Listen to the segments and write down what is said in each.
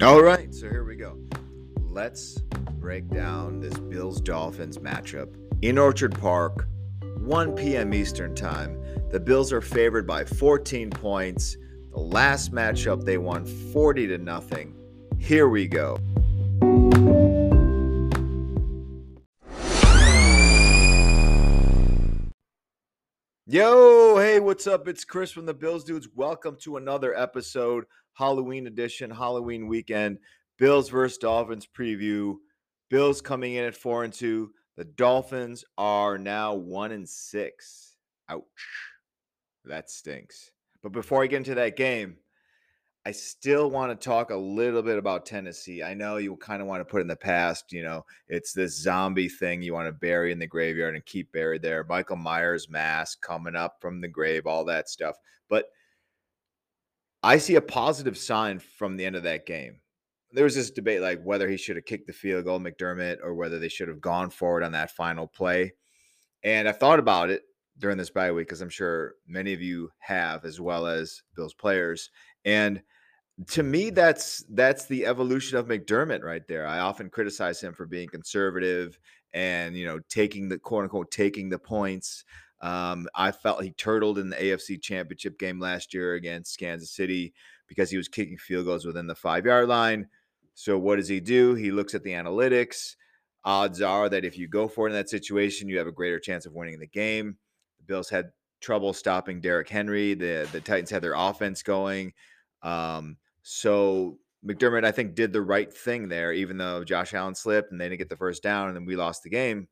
All right, so here we go. Let's break down this Bills Dolphins matchup in Orchard Park, 1 p.m. Eastern Time. The Bills are favored by 14 points. The last matchup they won 40 to nothing. Here we go. Yo, hey, what's up? It's Chris from the Bills Dudes. Welcome to another episode, Halloween edition, Halloween weekend, Bills versus Dolphins preview. Bills coming in at four and two. The Dolphins are now one and six. Ouch. That stinks. But before I get into that game, I still want to talk a little bit about Tennessee. I know you kind of want to put in the past, you know, it's this zombie thing you want to bury in the graveyard and keep buried there. Michael Myers mask coming up from the grave, all that stuff. But I see a positive sign from the end of that game. There was this debate like whether he should have kicked the field goal, McDermott, or whether they should have gone forward on that final play. And I thought about it during this bye week because I'm sure many of you have, as well as Bills players. And to me, that's that's the evolution of McDermott right there. I often criticize him for being conservative and you know taking the quote unquote taking the points. Um, I felt he turtled in the AFC Championship game last year against Kansas City because he was kicking field goals within the five yard line. So what does he do? He looks at the analytics. Odds are that if you go for it in that situation, you have a greater chance of winning the game. The Bills had trouble stopping Derrick Henry. The the Titans had their offense going. Um, so McDermott, I think, did the right thing there, even though Josh Allen slipped and they didn't get the first down and then we lost the game.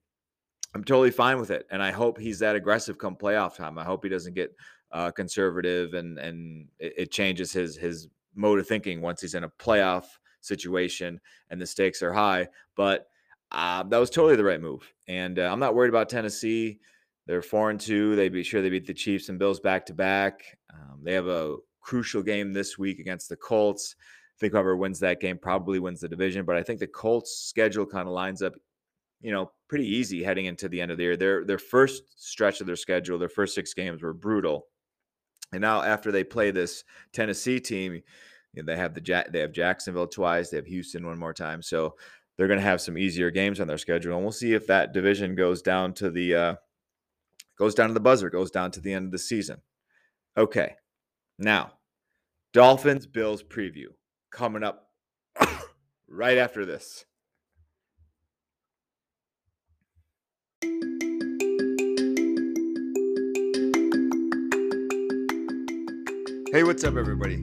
I'm totally fine with it, and I hope he's that aggressive come playoff time. I hope he doesn't get uh, conservative and and it, it changes his his mode of thinking once he's in a playoff situation and the stakes are high. But uh, that was totally the right move, and uh, I'm not worried about Tennessee. They're four and two. They be sure they beat the Chiefs and Bills back to back. Um, they have a crucial game this week against the Colts. I think whoever wins that game probably wins the division, but I think the Colts schedule kind of lines up, you know, pretty easy heading into the end of the year. Their their first stretch of their schedule, their first six games were brutal. And now after they play this Tennessee team, you know, they have the they have Jacksonville twice, they have Houston one more time. So they're going to have some easier games on their schedule, and we'll see if that division goes down to the uh, goes down to the buzzer, goes down to the end of the season. Okay, now Dolphins Bills preview coming up right after this. Hey, what's up, everybody?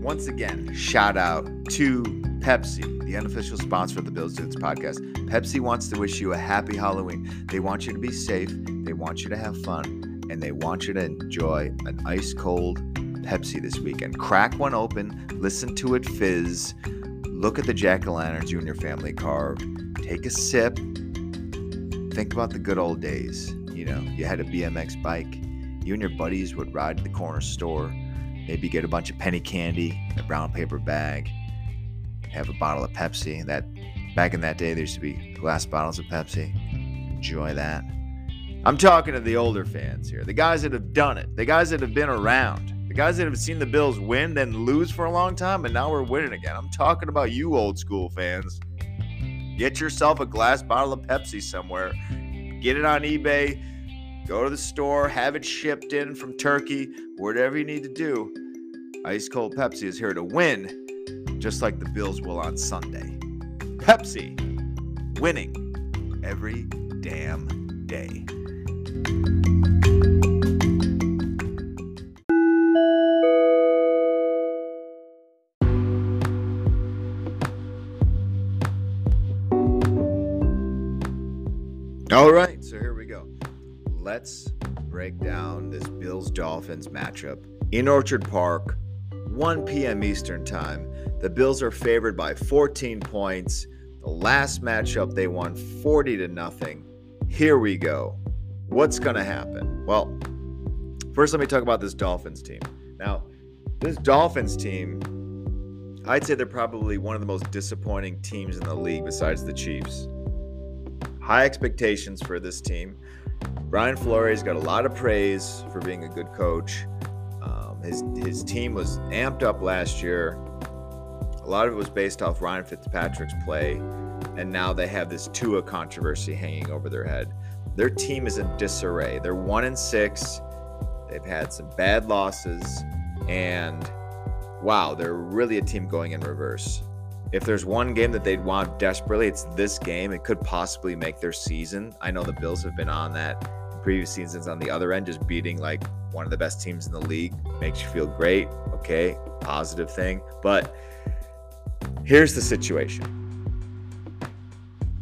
Once again, shout out to Pepsi, the unofficial sponsor of the Bills Dudes podcast. Pepsi wants to wish you a happy Halloween. They want you to be safe, they want you to have fun, and they want you to enjoy an ice cold Pepsi this weekend. Crack one open, listen to it fizz, look at the jack o' lanterns you and your family carved, take a sip, think about the good old days. You know, you had a BMX bike, you and your buddies would ride to the corner store, maybe get a bunch of penny candy, a brown paper bag, have a bottle of Pepsi. That back in that day, there used to be glass bottles of Pepsi. Enjoy that. I'm talking to the older fans here, the guys that have done it, the guys that have been around. The guys that have seen the Bills win, then lose for a long time, and now we're winning again. I'm talking about you, old school fans. Get yourself a glass bottle of Pepsi somewhere. Get it on eBay. Go to the store. Have it shipped in from Turkey. Whatever you need to do. Ice cold Pepsi is here to win, just like the Bills will on Sunday. Pepsi, winning every damn day. All right, so here we go. Let's break down this Bills Dolphins matchup in Orchard Park, 1 p.m. Eastern Time. The Bills are favored by 14 points. The last matchup they won 40 to nothing. Here we go. What's going to happen? Well, first let me talk about this Dolphins team. Now, this Dolphins team, I'd say they're probably one of the most disappointing teams in the league besides the Chiefs high expectations for this team. Brian Flores got a lot of praise for being a good coach. Um, his his team was amped up last year. a lot of it was based off Ryan Fitzpatrick's play, and now they have this Tua controversy hanging over their head. Their team is in disarray. They're one and six. They've had some bad losses, and wow, they're really a team going in reverse. If there's one game that they'd want desperately, it's this game. It could possibly make their season. I know the Bills have been on that previous seasons on the other end, just beating like one of the best teams in the league makes you feel great. Okay, positive thing. But here's the situation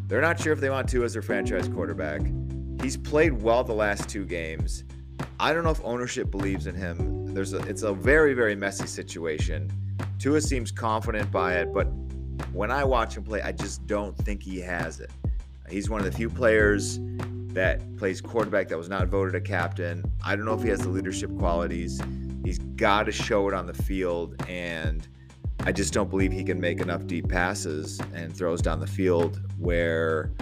they're not sure if they want to as their franchise quarterback. He's played well the last two games. I don't know if ownership believes in him. There's a, it's a very very messy situation. Tua seems confident by it, but when I watch him play, I just don't think he has it. He's one of the few players that plays quarterback that was not voted a captain. I don't know if he has the leadership qualities. He's got to show it on the field, and I just don't believe he can make enough deep passes and throws down the field where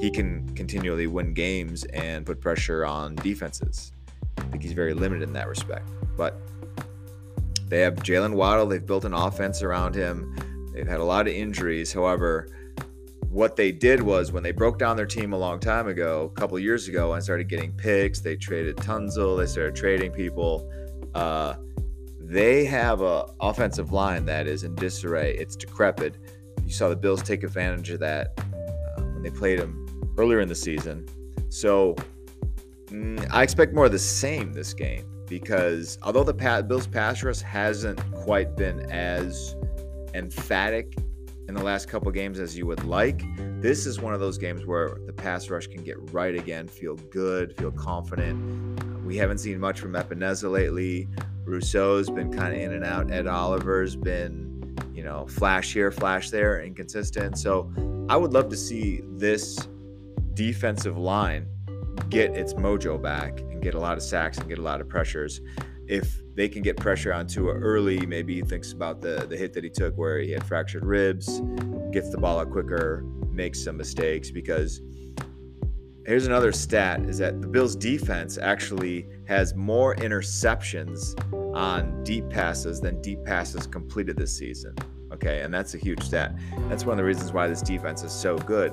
he can continually win games and put pressure on defenses. I think he's very limited in that respect. But they have Jaylen Waddle. They've built an offense around him. They've had a lot of injuries. However, what they did was when they broke down their team a long time ago, a couple years ago, and started getting picks, they traded Tunsil, they started trading people. Uh, they have a offensive line that is in disarray. It's decrepit. You saw the Bills take advantage of that uh, when they played them earlier in the season. So mm, I expect more of the same this game because although the Bills pass rush hasn't quite been as emphatic in the last couple games as you would like, this is one of those games where the pass rush can get right again, feel good, feel confident. We haven't seen much from Epenesa lately. Rousseau's been kind of in and out. Ed Oliver's been, you know, flash here, flash there, inconsistent. So I would love to see this defensive line get its mojo back and get a lot of sacks and get a lot of pressures. If they can get pressure on Tua early, maybe he thinks about the the hit that he took where he had fractured ribs, gets the ball out quicker, makes some mistakes because here's another stat is that the Bills defense actually has more interceptions on deep passes than deep passes completed this season. Okay, and that's a huge stat. That's one of the reasons why this defense is so good.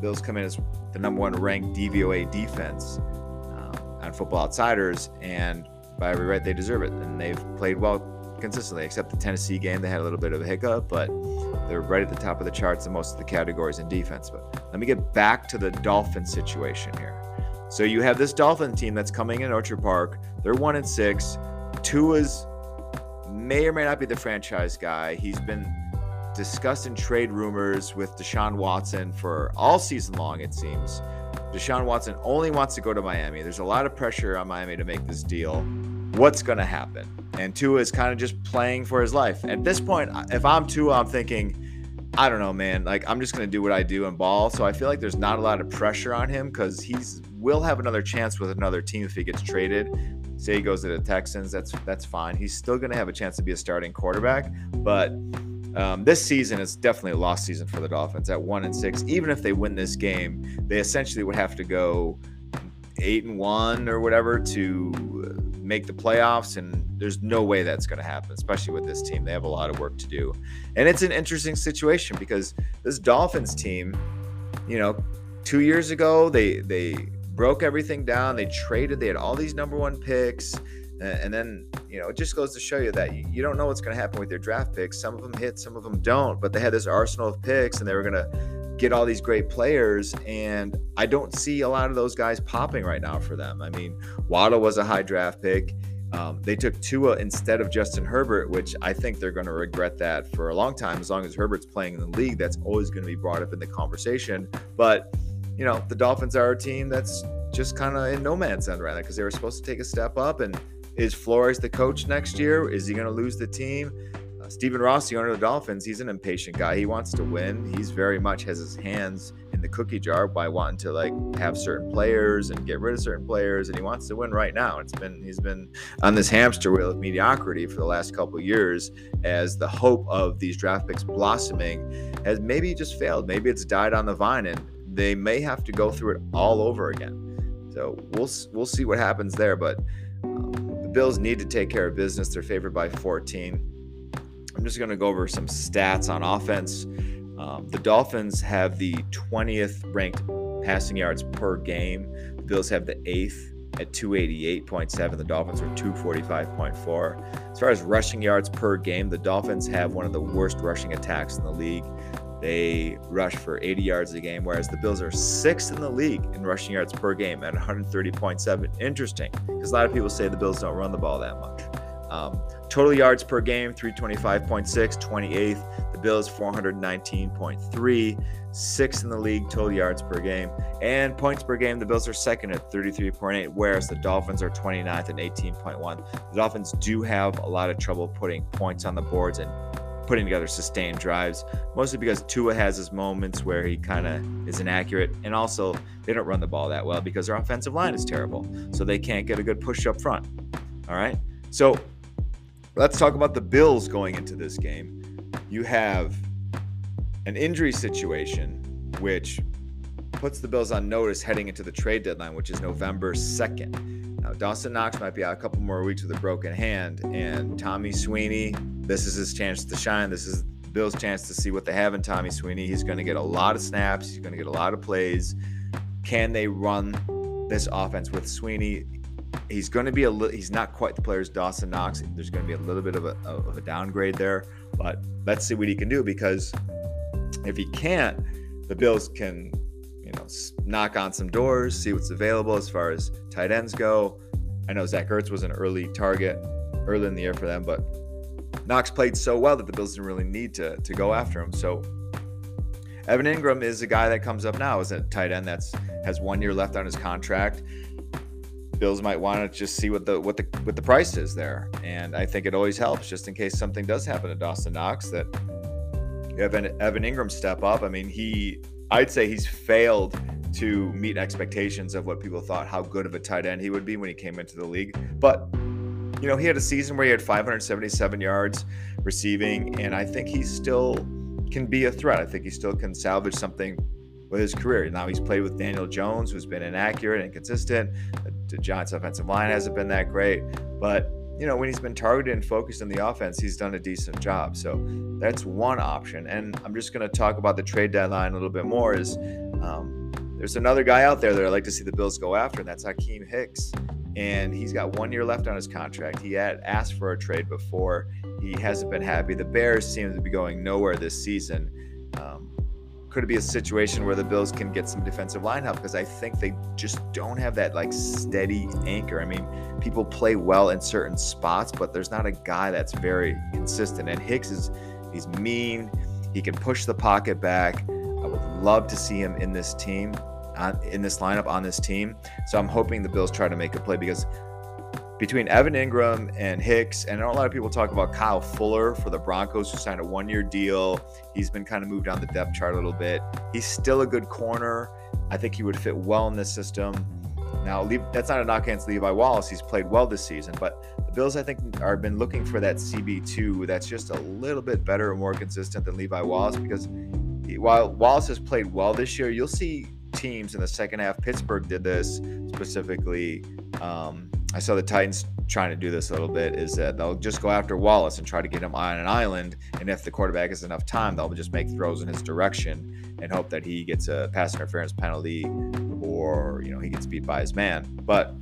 Bills come in as the number one ranked DVOA defense um, on Football Outsiders, and by every right, they deserve it. And they've played well consistently, except the Tennessee game. They had a little bit of a hiccup, but they're right at the top of the charts in most of the categories in defense. But let me get back to the Dolphin situation here. So you have this Dolphin team that's coming in Orchard Park. They're one and six. Tua's may or may not be the franchise guy. He's been discussed in trade rumors with Deshaun Watson for all season long, it seems. Deshaun Watson only wants to go to Miami. There's a lot of pressure on Miami to make this deal. What's going to happen? And Tua is kind of just playing for his life. At this point, if I'm Tua, I'm thinking, I don't know, man. Like I'm just gonna do what I do and ball. So I feel like there's not a lot of pressure on him because he's will have another chance with another team if he gets traded. Say he goes to the Texans, that's that's fine. He's still gonna have a chance to be a starting quarterback, but um, this season is definitely a lost season for the Dolphins at one and six. Even if they win this game, they essentially would have to go eight and one or whatever to make the playoffs. And there's no way that's going to happen, especially with this team. They have a lot of work to do, and it's an interesting situation because this Dolphins team, you know, two years ago they they broke everything down. They traded. They had all these number one picks. And then, you know, it just goes to show you that you don't know what's going to happen with your draft picks. Some of them hit, some of them don't. But they had this arsenal of picks and they were going to get all these great players. And I don't see a lot of those guys popping right now for them. I mean, Waddle was a high draft pick. Um, they took Tua instead of Justin Herbert, which I think they're going to regret that for a long time. As long as Herbert's playing in the league, that's always going to be brought up in the conversation. But, you know, the Dolphins are a team that's just kind of in no man's land right now because they were supposed to take a step up and is Flores the coach next year? Is he going to lose the team? Uh, Stephen Ross, the owner of the Dolphins, he's an impatient guy. He wants to win. He's very much has his hands in the cookie jar by wanting to like have certain players and get rid of certain players, and he wants to win right now. It's been he's been on this hamster wheel of mediocrity for the last couple years as the hope of these draft picks blossoming has maybe just failed. Maybe it's died on the vine, and they may have to go through it all over again. So we'll we'll see what happens there, but. Um, Bills need to take care of business. They're favored by 14. I'm just going to go over some stats on offense. Um, the Dolphins have the 20th ranked passing yards per game. The Bills have the eighth at 288.7. The Dolphins are 245.4. As far as rushing yards per game, the Dolphins have one of the worst rushing attacks in the league. They rush for 80 yards a game, whereas the Bills are sixth in the league in rushing yards per game at 130.7. Interesting, because a lot of people say the Bills don't run the ball that much. Um, total yards per game, 325.6, 28th. The Bills, 419.3, sixth in the league total yards per game. And points per game, the Bills are second at 33.8, whereas the Dolphins are 29th at 18.1. The Dolphins do have a lot of trouble putting points on the boards and putting together sustained drives, mostly because Tua has his moments where he kind of is inaccurate. And also, they don't run the ball that well because their offensive line is terrible. So they can't get a good push up front. All right. So let's talk about the Bills going into this game. You have an injury situation, which puts the Bills on notice heading into the trade deadline, which is November 2nd. Now, Dawson Knox might be out a couple more weeks with a broken hand, and Tommy Sweeney, this is his chance to shine. This is Bill's chance to see what they have in Tommy Sweeney. He's going to get a lot of snaps, he's going to get a lot of plays. Can they run this offense with Sweeney? He's going to be a little, he's not quite the players Dawson Knox. There's going to be a little bit of a, of a downgrade there, but let's see what he can do because if he can't, the Bills can, you know, knock on some doors, see what's available as far as tight ends go. I know Zach Ertz was an early target early in the year for them, but Knox played so well that the Bills didn't really need to to go after him. So Evan Engram is a guy that comes up now as a tight end that's has one year left on his contract. Bills might want to just see what the what the what the price is there, and I think it always helps just in case something does happen to Dawson Knox that Evan, Evan Engram step up. I mean, he, I'd say he's failed to meet expectations of what people thought how good of a tight end he would be when he came into the league. But, you know, he had a season where he had 577 yards receiving, and I think he still can be a threat. I think he still can salvage something with his career. Now he's played with Daniel Jones, who's been inaccurate and inconsistent. The Giants' offensive line hasn't been that great, but you know, when he's been targeted and focused in the offense, he's done a decent job. So that's one option. And I'm just going to talk about the trade deadline a little bit more. Is um, there's another guy out there that I'd like to see the Bills go after, and that's Akiem Hicks. And he's got one year left on his contract. He had asked for a trade before. He hasn't been happy. The Bears seem to be going nowhere this season. Um, could it be a situation where the Bills can get some defensive line help? Because I think they just don't have that like steady anchor. I mean, people play well in certain spots, but there's not a guy that's very consistent. And Hicks is he's mean. He can push the pocket back. I would love to see him in this team, in this lineup on this team. So I'm hoping the Bills try to make a play because between Evan Engram and Hicks, and a lot of people talk about Kyle Fuller for the Broncos, who signed a one year deal. He's been kind of moved down the depth chart a little bit. He's still a good corner. I think he would fit well in this system. Now, that's not a knock against Levi Wallace. He's played well this season, but the Bills, I think, are been looking for that CB2 that's just a little bit better and more consistent than Levi Wallace because while Wallace has played well this year, you'll see teams in the second half. Pittsburgh did this specifically. Um, I saw the Titans trying to do this a little bit is that they'll just go after Wallace and try to get him on an island. And if the quarterback has enough time, they'll just make throws in his direction and hope that he gets a pass interference penalty or, you know, he gets beat by his man. But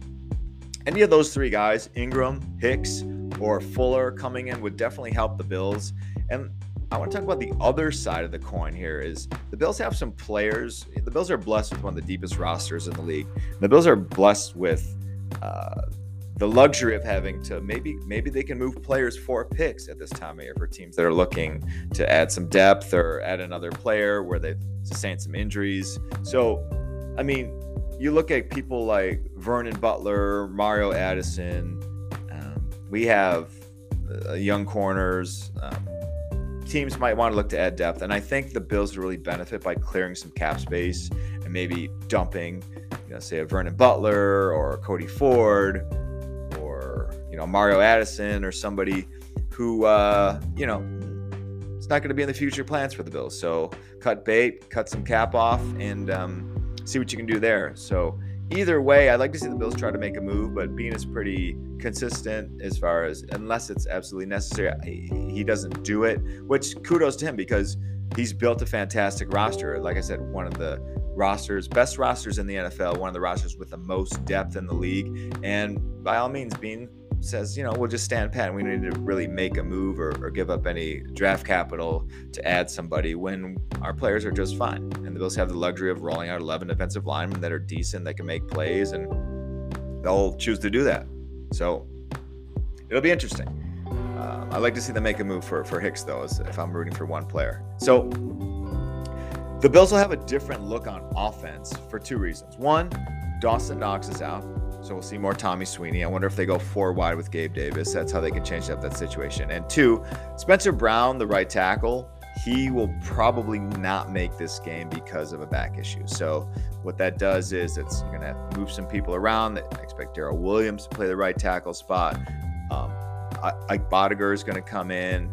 any of those three guys, Engram, Hicks, or Fuller coming in would definitely help the Bills. And I want to talk about the other side of the coin here is the Bills have some players. The Bills are blessed with one of the deepest rosters in the league. The Bills are blessed with uh, the luxury of having to maybe maybe they can move players for picks at this time of year for teams that are looking to add some depth or add another player where they've sustained some injuries. So, I mean, you look at people like Vernon Butler, Mario Addison. Um, we have uh, young corners. Um, teams might want to look to add depth, and I think the Bills really benefit by clearing some cap space and maybe dumping, you know, say a Vernon Butler or Cody Ford or, you know Mario Addison or somebody who uh, you know it's not going to be in the future plans for the Bills. So cut bait, cut some cap off, and um, see what you can do there. So either way, I'd like to see the Bills try to make a move, but Beane is pretty consistent as far as unless it's absolutely necessary, he doesn't do it. Which kudos to him because he's built a fantastic roster. Like I said, one of the rosters, best rosters in the NFL, one of the rosters with the most depth in the league. And by all means, Beane says, you know, we'll just stand pat. And we need to really make a move or, or, give up any draft capital to add somebody when our players are just fine. And the Bills have the luxury of rolling out 11 defensive linemen that are decent, that can make plays, and they'll choose to do that. So it'll be interesting. Uh, I'd like to see them make a move for, for Hicks, though, if I'm rooting for one player. So the Bills will have a different look on offense for two reasons. One, Dawson Knox is out. So we'll see more Tommy Sweeney. I wonder if they go four wide with Gabe Davis. That's how they can change up that situation. And two, Spencer Brown, the right tackle, he will probably not make this game because of a back issue. So what that does is it's you're gonna move some people around. I expect Daryl Williams to play the right tackle spot. Um, Ike Boettger is gonna come in.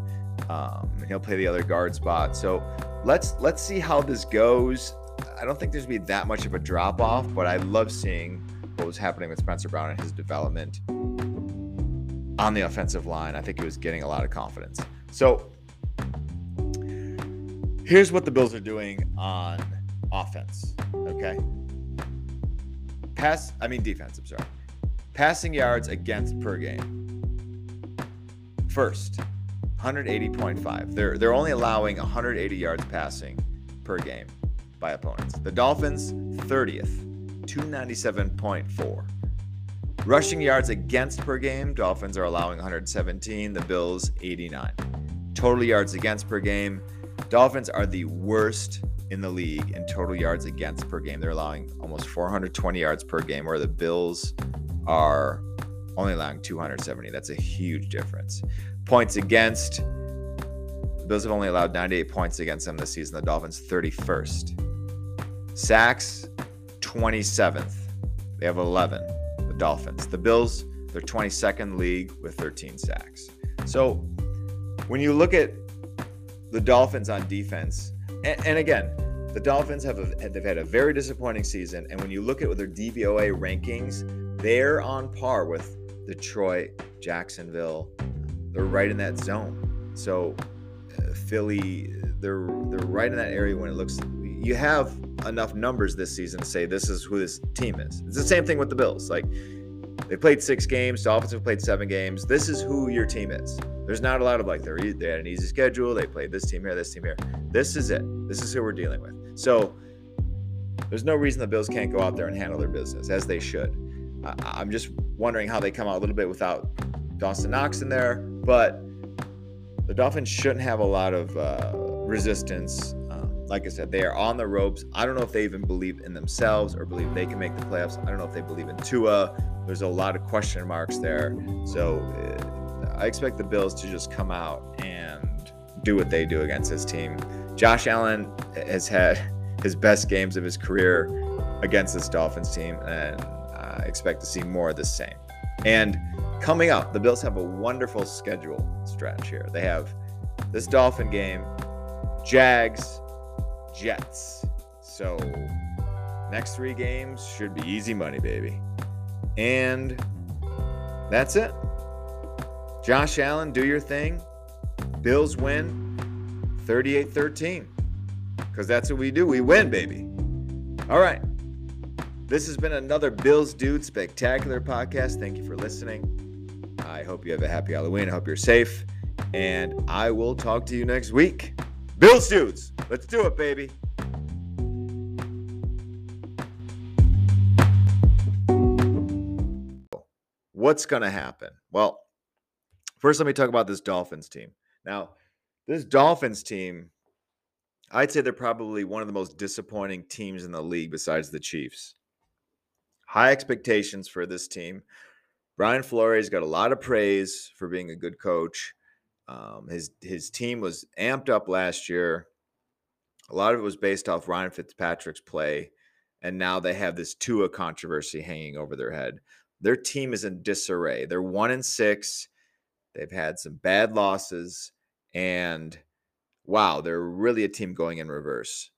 Um, he'll play the other guard spot. So let's let's see how this goes. I don't think there's gonna be that much of a drop off, but I love seeing what was happening with Spencer Brown and his development on the offensive line. I think he was getting a lot of confidence. So here's what the Bills are doing on offense. Okay. Pass, I mean defense, I'm sorry. Passing yards against per game. First, 180.5. They're they're only allowing 180 yards passing per game by opponents. The Dolphins, 30th 297.4. Rushing yards against per game, Dolphins are allowing 117, the Bills 89. Total yards against per game, Dolphins are the worst in the league in total yards against per game. They're allowing almost 420 yards per game, where the Bills are only allowing 270. That's a huge difference. Points against, the Bills have only allowed 98 points against them this season. The Dolphins 31st. Sacks, 27th. They have 11, the Dolphins. The Bills, they're 22nd league with 13 sacks. So when you look at the Dolphins on defense, and, and again, the Dolphins have a, they've had a very disappointing season, and when you look at their DVOA rankings, they're on par with Detroit, Jacksonville. They're right in that zone. So uh, Philly, they're they're right in that area when it looks. You have enough numbers this season to say this is who this team is. It's the same thing with the Bills. Like they played six games, the Dolphins have played seven games. This is who your team is. There's not a lot of like they're they had an easy schedule. They played this team here, this team here. This is it. This is who we're dealing with. So there's no reason the Bills can't go out there and handle their business as they should. I, am just wondering how they come out a little bit without Dawson Knox in there, but the Dolphins shouldn't have a lot of uh, resistance like I said, they are on the ropes. I don't know if they even believe in themselves or believe they can make the playoffs. I don't know if they believe in Tua. There's a lot of question marks there. So uh, I expect the Bills to just come out and do what they do against this team. Josh Allen has had his best games of his career against this Dolphins team, and I expect to see more of the same. And coming up, the Bills have a wonderful schedule stretch here. They have this Dolphin game, Jags, Jets. So next three games should be easy money, baby. And that's it. Josh Allen, do your thing. Bills win 38 13. Because that's what we do. We win, baby. All right. This has been another Bills Dude Spectacular podcast. Thank you for listening. I hope you have a happy Halloween. I hope you're safe. And I will talk to you next week. Bills Dudes, let's do it, baby. What's going to happen? Well, first, let me talk about this Dolphins team. Now, this Dolphins team, I'd say they're probably one of the most disappointing teams in the league besides the Chiefs. High expectations for this team. Brian Flores got a lot of praise for being a good coach. Um, his his team was amped up last year. A lot of it was based off Ryan Fitzpatrick's play, and now they have this Tua controversy hanging over their head. Their team is in disarray. They're one and six. They've had some bad losses, and wow, they're really a team going in reverse.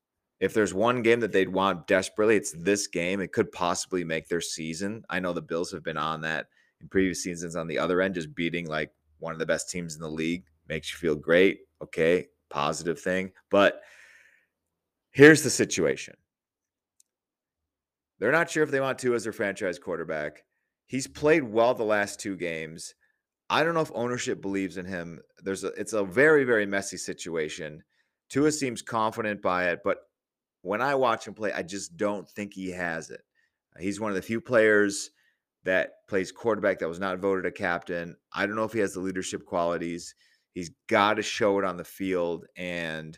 if there's one game that they'd want desperately, it's this game. It could possibly make their season. I know the Bills have been on that in previous seasons on the other end, just beating like one of the best teams in the league makes you feel great. Okay, positive thing. But here's the situation they're not sure if they want to as their franchise quarterback. He's played well the last two games. I don't know if ownership believes in him. There's a it's a very very messy situation. Tua seems confident by it, but when I watch him play, I just don't think he has it. He's one of the few players that plays quarterback that was not voted a captain. I don't know if he has the leadership qualities. He's got to show it on the field. And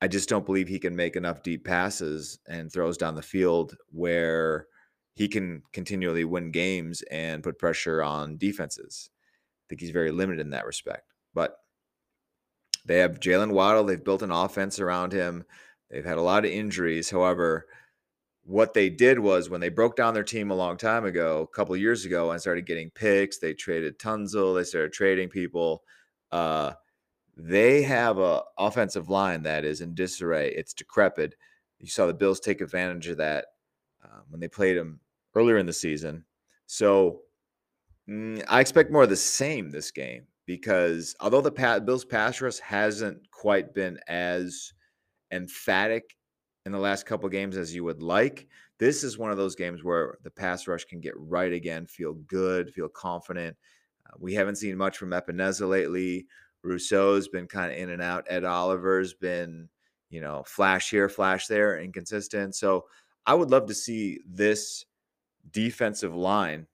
I just don't believe he can make enough deep passes and throws down the field where he can continually win games and put pressure on defenses. I think he's very limited in that respect. But they have Jaylen Waddle. They've built an offense around him. They've had a lot of injuries. However, what they did was when they broke down their team a long time ago, a couple years ago, and started getting picks, they traded Tunsil. they started trading people. Uh, they have a offensive line that is in disarray. It's decrepit. You saw the Bills take advantage of that uh, when they played them earlier in the season. So mm, I expect more of the same this game because although the Bills pass rush hasn't quite been as emphatic in the last couple games as you would like, this is one of those games where the pass rush can get right again, feel good, feel confident. Uh, we haven't seen much from Epenesa lately. Rousseau's been kind of in and out. Ed Oliver's been, you know, flash here, flash there, inconsistent. So I would love to see this defensive line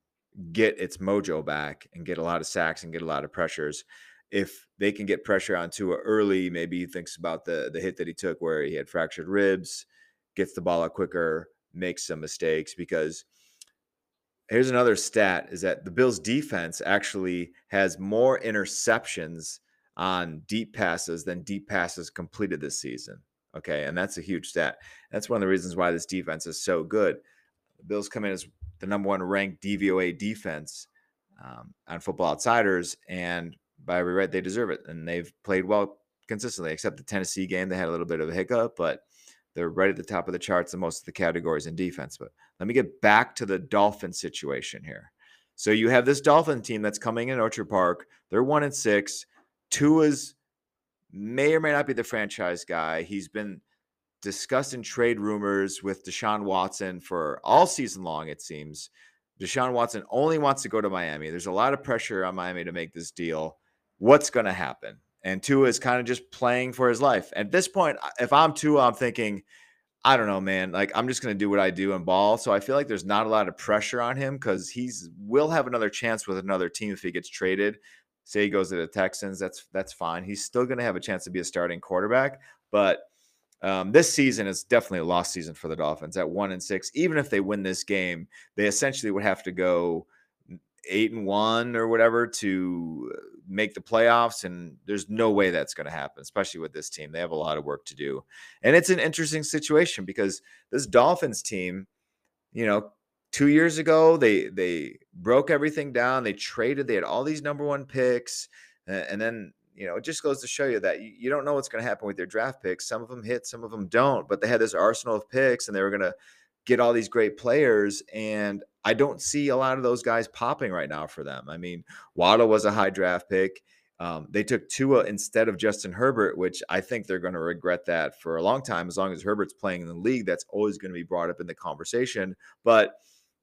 get its mojo back and get a lot of sacks and get a lot of pressures. If they can get pressure on Tua early, maybe he thinks about the the hit that he took where he had fractured ribs, gets the ball out quicker, makes some mistakes because here's another stat is that the Bills defense actually has more interceptions on deep passes than deep passes completed this season. Okay, and that's a huge stat. That's one of the reasons why this defense is so good. The Bills come in as the number one ranked DVOA defense um, on Football Outsiders, and by every right, they deserve it. And they've played well consistently, except the Tennessee game. They had a little bit of a hiccup, but they're right at the top of the charts in most of the categories in defense. But let me get back to the Dolphin situation here. So you have this Dolphin team that's coming in Orchard Park. They're one and six. Tua's may or may not be the franchise guy. He's been discussing trade rumors with Deshaun Watson for all season long, it seems. Deshaun Watson only wants to go to Miami. There's a lot of pressure on Miami to make this deal. What's going to happen? And Tua is kind of just playing for his life. At this point, if I'm Tua, I'm thinking, I don't know, man. Like I'm just going to do what I do and ball. So I feel like there's not a lot of pressure on him because he's will have another chance with another team if he gets traded. Say he goes to the Texans, that's that's fine. He's still going to have a chance to be a starting quarterback, but um, this season is definitely a lost season for the Dolphins at one and six. Even if they win this game, they essentially would have to go eight and one or whatever to make the playoffs. And there's no way that's going to happen, especially with this team. They have a lot of work to do. And it's an interesting situation because this Dolphins team, you know, two years ago, they they broke everything down. They traded, they had all these number one picks. And then you know, it just goes to show you that you, don't know what's going to happen with your draft picks. Some of them hit, some of them don't, but they had this arsenal of picks and they were going to get all these great players. And I don't see a lot of those guys popping right now for them. I mean, Waddle was a high draft pick. Um, they took Tua instead of Justin Herbert, which I think they're going to regret that for a long time. As long as Herbert's playing in the league, that's always going to be brought up in the conversation. But,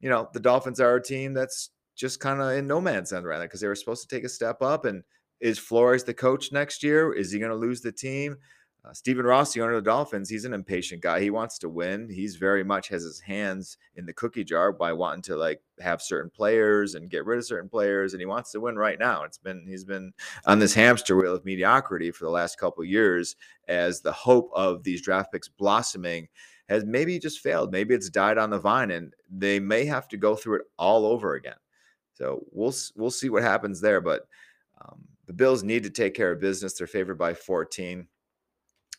you know, the Dolphins are a team that's just kind of in no man's land right now because they were supposed to take a step up and is Flores the coach next year? Is he going to lose the team? Uh, Stephen Ross, the owner of the Dolphins, he's an impatient guy. He wants to win. He's very much has his hands in the cookie jar by wanting to like have certain players and get rid of certain players, and he wants to win right now. It's been he's been on this hamster wheel of mediocrity for the last couple years as the hope of these draft picks blossoming has maybe just failed. Maybe it's died on the vine, and they may have to go through it all over again. So we'll we'll see what happens there, but. Um, the Bills need to take care of business. They're favored by 14.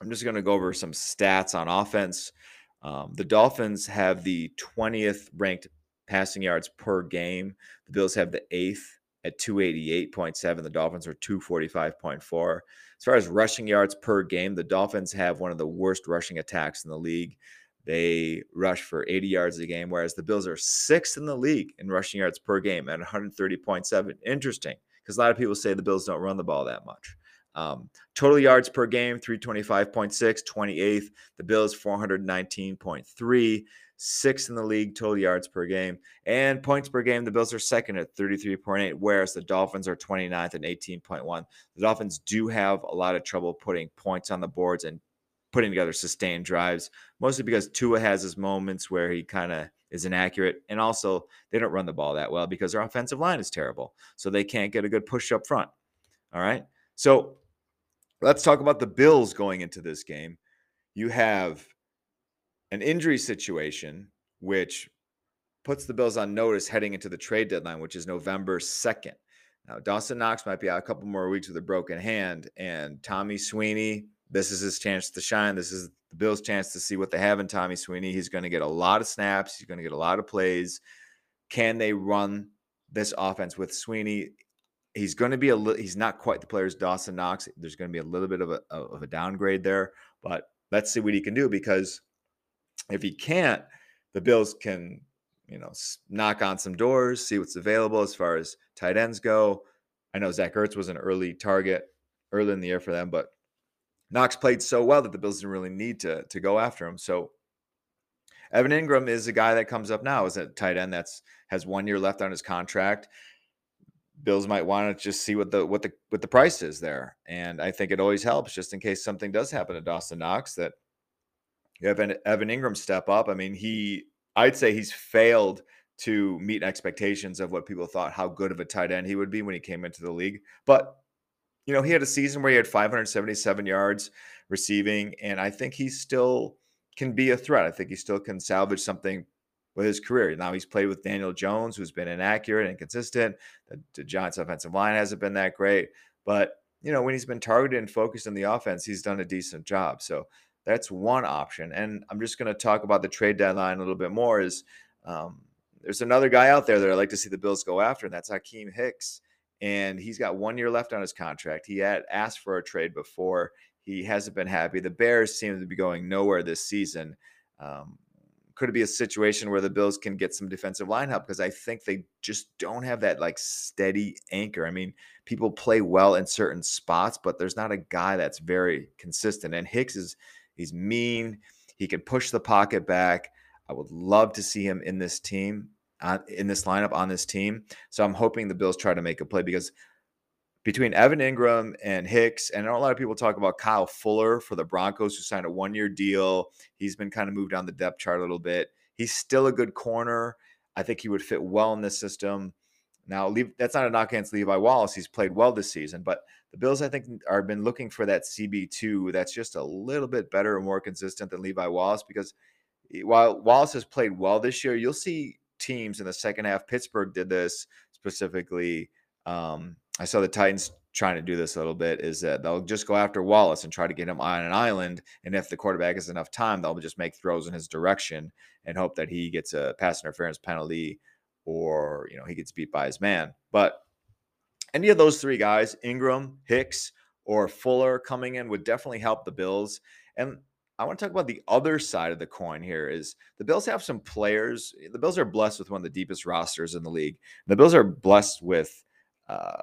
I'm just going to go over some stats on offense. Um, the Dolphins have the 20th ranked passing yards per game. The Bills have the eighth at 288.7. The Dolphins are 245.4. As far as rushing yards per game, the Dolphins have one of the worst rushing attacks in the league. They rush for 80 yards a game, whereas the Bills are sixth in the league in rushing yards per game at 130.7. Interesting, because a lot of people say the Bills don't run the ball that much. Um, total yards per game, 325.6, 28th. The Bills, 419.3, sixth in the league, total yards per game. And points per game, the Bills are second at 33.8, whereas the Dolphins are 29th at 18.1. The Dolphins do have a lot of trouble putting points on the boards and putting together sustained drives, mostly because Tua has his moments where he kind of is inaccurate. And also, they don't run the ball that well because their offensive line is terrible. So they can't get a good push up front. All right. So let's talk about the Bills going into this game. You have an injury situation, which puts the Bills on notice heading into the trade deadline, which is November 2nd. Now, Dawson Knox might be out a couple more weeks with a broken hand, and Tommy Sweeney, this is his chance to shine. This is the Bills' chance to see what they have in Tommy Sweeney. He's going to get a lot of snaps, he's going to get a lot of plays. Can they run this offense with Sweeney? He's going to be a little, he's not quite the players Dawson Knox. There's going to be a little bit of a, of a downgrade there, but let's see what he can do because if he can't, the Bills can, you know, knock on some doors, see what's available as far as tight ends go. I know Zach Ertz was an early target early in the year for them, but Knox played so well that the Bills didn't really need to to go after him. So Evan Engram is a guy that comes up now as a tight end that's has one year left on his contract. Bills might want to just see what the what the what the price is there, and I think it always helps just in case something does happen to Dawson Knox that you have Evan Engram step up. I mean, he I'd say he's failed to meet expectations of what people thought how good of a tight end he would be when he came into the league. But you know, he had a season where he had 577 yards receiving, and I think he still can be a threat. I think he still can salvage something with his career. Now he's played with Daniel Jones, who's been inaccurate and inconsistent. The, the Giants' offensive line hasn't been that great, but you know, when he's been targeted and focused in the offense, he's done a decent job. So that's one option. And I'm just going to talk about the trade deadline a little bit more. Is um, there's another guy out there that I'd like to see the Bills go after, and that's Akiem Hicks. And he's got one year left on his contract. He had asked for a trade before. He hasn't been happy. The Bears seem to be going nowhere this season. Um, could it be a situation where the Bills can get some defensive line help? Because I think they just don't have that like steady anchor. I mean, people play well in certain spots, but there's not a guy that's very consistent. And Hicks is He's mean. He can push the pocket back. I would love to see him in this team, uh, in this lineup on this team. So I'm hoping the Bills try to make a play because between Evan Engram and Hicks, and a lot of people talk about Kyle Fuller for the Broncos, who signed a one year deal. He's been kind of moved down the depth chart a little bit. He's still a good corner. I think he would fit well in this system. Now, that's not a knock against Levi Wallace. He's played well this season, but the Bills, I think, are been looking for that CB2 that's just a little bit better and more consistent than Levi Wallace because while Wallace has played well this year, you'll see teams in the second half. Pittsburgh did this specifically. Um, I saw the Titans trying to do this a little bit is that they'll just go after Wallace and try to get him on an island. And if the quarterback has enough time, they'll just make throws in his direction and hope that he gets a pass interference penalty or, you know, he gets beat by his man. But any of those three guys, Engram, Hicks, or Fuller coming in would definitely help the Bills. And I want to talk about the other side of the coin here is the Bills have some players. The Bills are blessed with one of the deepest rosters in the league. The Bills are blessed with uh,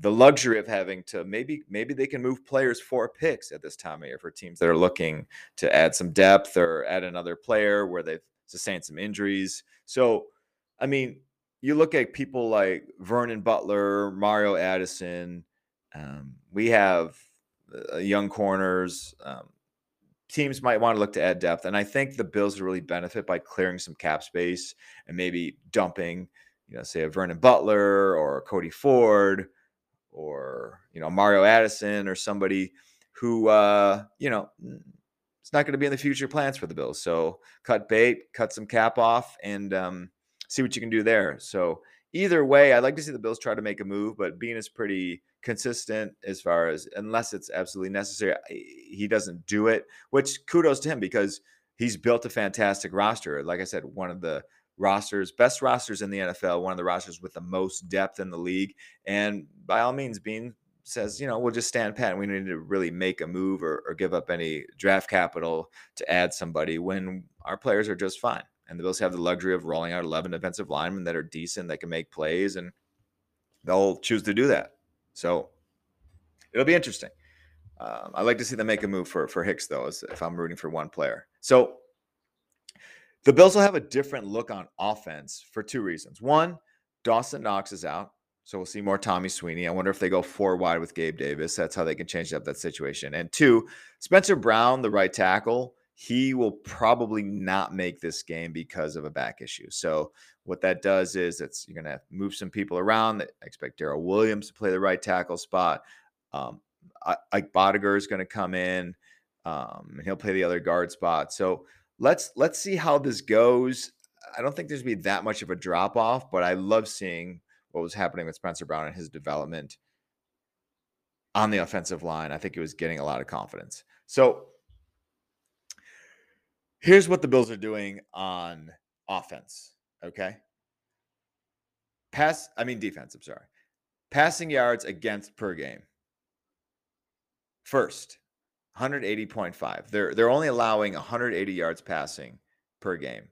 the luxury of having to maybe maybe they can move players for picks at this time of year for teams that are looking to add some depth or add another player where they've sustained some injuries. So, I mean, you look at people like Vernon Butler, Mario Addison. Um, we have uh, young corners. Um, teams might want to look to add depth, and I think the Bills would really benefit by clearing some cap space and maybe dumping, you know, say a Vernon Butler or Cody Ford or you know Mario Addison or somebody who uh, you know it's not going to be in the future plans for the Bills. So cut bait, cut some cap off, and um, see what you can do there. So either way, I'd like to see the Bills try to make a move, but Beane is pretty consistent as far as unless it's absolutely necessary, he doesn't do it. Which kudos to him because he's built a fantastic roster. Like I said, one of the rosters, best rosters in the NFL, one of the rosters with the most depth in the league. And by all means, Beane says, you know, we'll just stand pat. We need to really make a move or, or give up any draft capital to add somebody when our players are just fine. And the Bills have the luxury of rolling out 11 defensive linemen that are decent, that can make plays, and they'll choose to do that. So it'll be interesting. Um, I'd like to see them make a move for for Hicks though, if I'm rooting for one player. So the Bills will have a different look on offense for two reasons. One, Dawson Knox is out, so we'll see more Tommy Sweeney. I wonder if they go four wide with Gabe Davis. That's how they can change up that situation. And two, Spencer Brown, the right tackle, he will probably not make this game because of a back issue. So what that does is it's you're gonna move some people around. I expect Daryl Williams to play the right tackle spot. Um, Ike Boettger is to come in, um, and he'll play the other guard spot. So let's let's see how this goes. I don't think there's gonna be that much of a drop off, but I love seeing what was happening with Spencer Brown and his development on the offensive line. I think he was getting a lot of confidence. So here's what the Bills are doing on offense. Okay. Pass, I mean defense, I'm sorry. Passing yards against per game. First, 180.5. They're they're only allowing 180 yards passing per game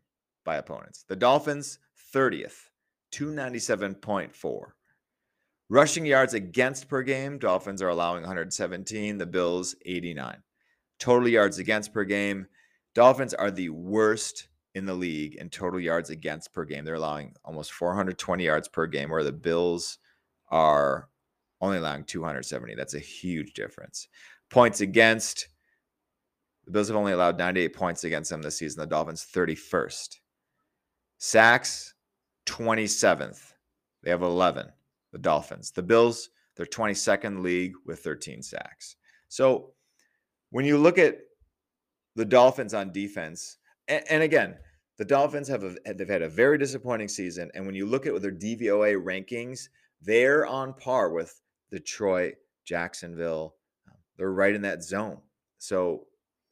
by opponents. The Dolphins 30th, 297.4. Rushing yards against per game, Dolphins are allowing 117, the Bills 89. Total yards against per game, Dolphins are the worst in the league in total yards against per game. They're allowing almost 420 yards per game, where the Bills are only allowing 270. That's a huge difference. Points against, the Bills have only allowed 98 points against them this season. The Dolphins 31st. Sacks 27th. They have 11. The Dolphins. The Bills, they're 22nd league with 13 sacks. So when you look at the Dolphins on defense, and, and again, the Dolphins have a, they've had a very disappointing season. And when you look at their DVOA rankings, they're on par with Detroit, Jacksonville. They're right in that zone. So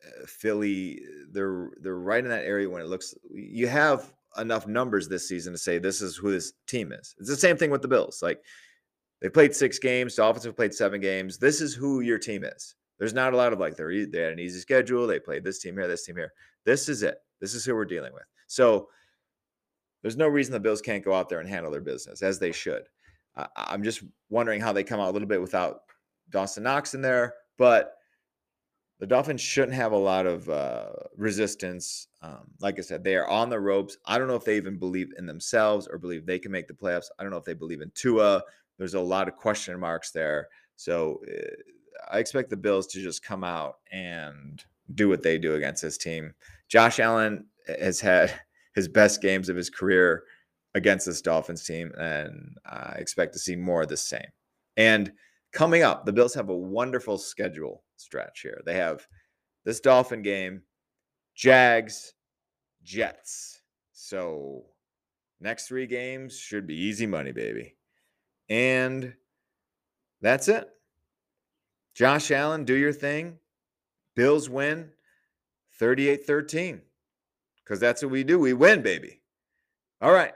uh, Philly, they're they're right in that area when it looks. You have enough numbers this season to say this is who this team is. It's the same thing with the Bills. Like they played six games, Dolphins have played seven games. This is who your team is. There's not a lot of like they they had an easy schedule. They played this team here, this team here. This is it. This is who we're dealing with. So there's no reason the Bills can't go out there and handle their business as they should. I'm just wondering how they come out a little bit without Dawson Knox in there, but the Dolphins shouldn't have a lot of uh, resistance. Um, like I said, they are on the ropes. I don't know if they even believe in themselves or believe they can make the playoffs. I don't know if they believe in Tua. There's a lot of question marks there. So uh, I expect the Bills to just come out and do what they do against this team. Josh Allen eh, has had his best games of his career against this Dolphins team, and I expect to see more of the same. And coming up, the Bills have a wonderful schedule stretch here. They have this Dolphin game, Jags, Jets. So next three games should be easy money, baby. And that's it. Josh Allen, do your thing. Bills win 38 13 because that's what we do. We win, baby. All right.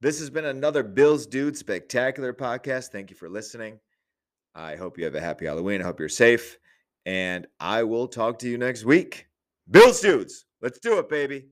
This has been another Bills Dude Spectacular podcast. Thank you for listening. I hope you have a happy Halloween. I hope you're safe. And I will talk to you next week. Bills Dudes, let's do it, baby.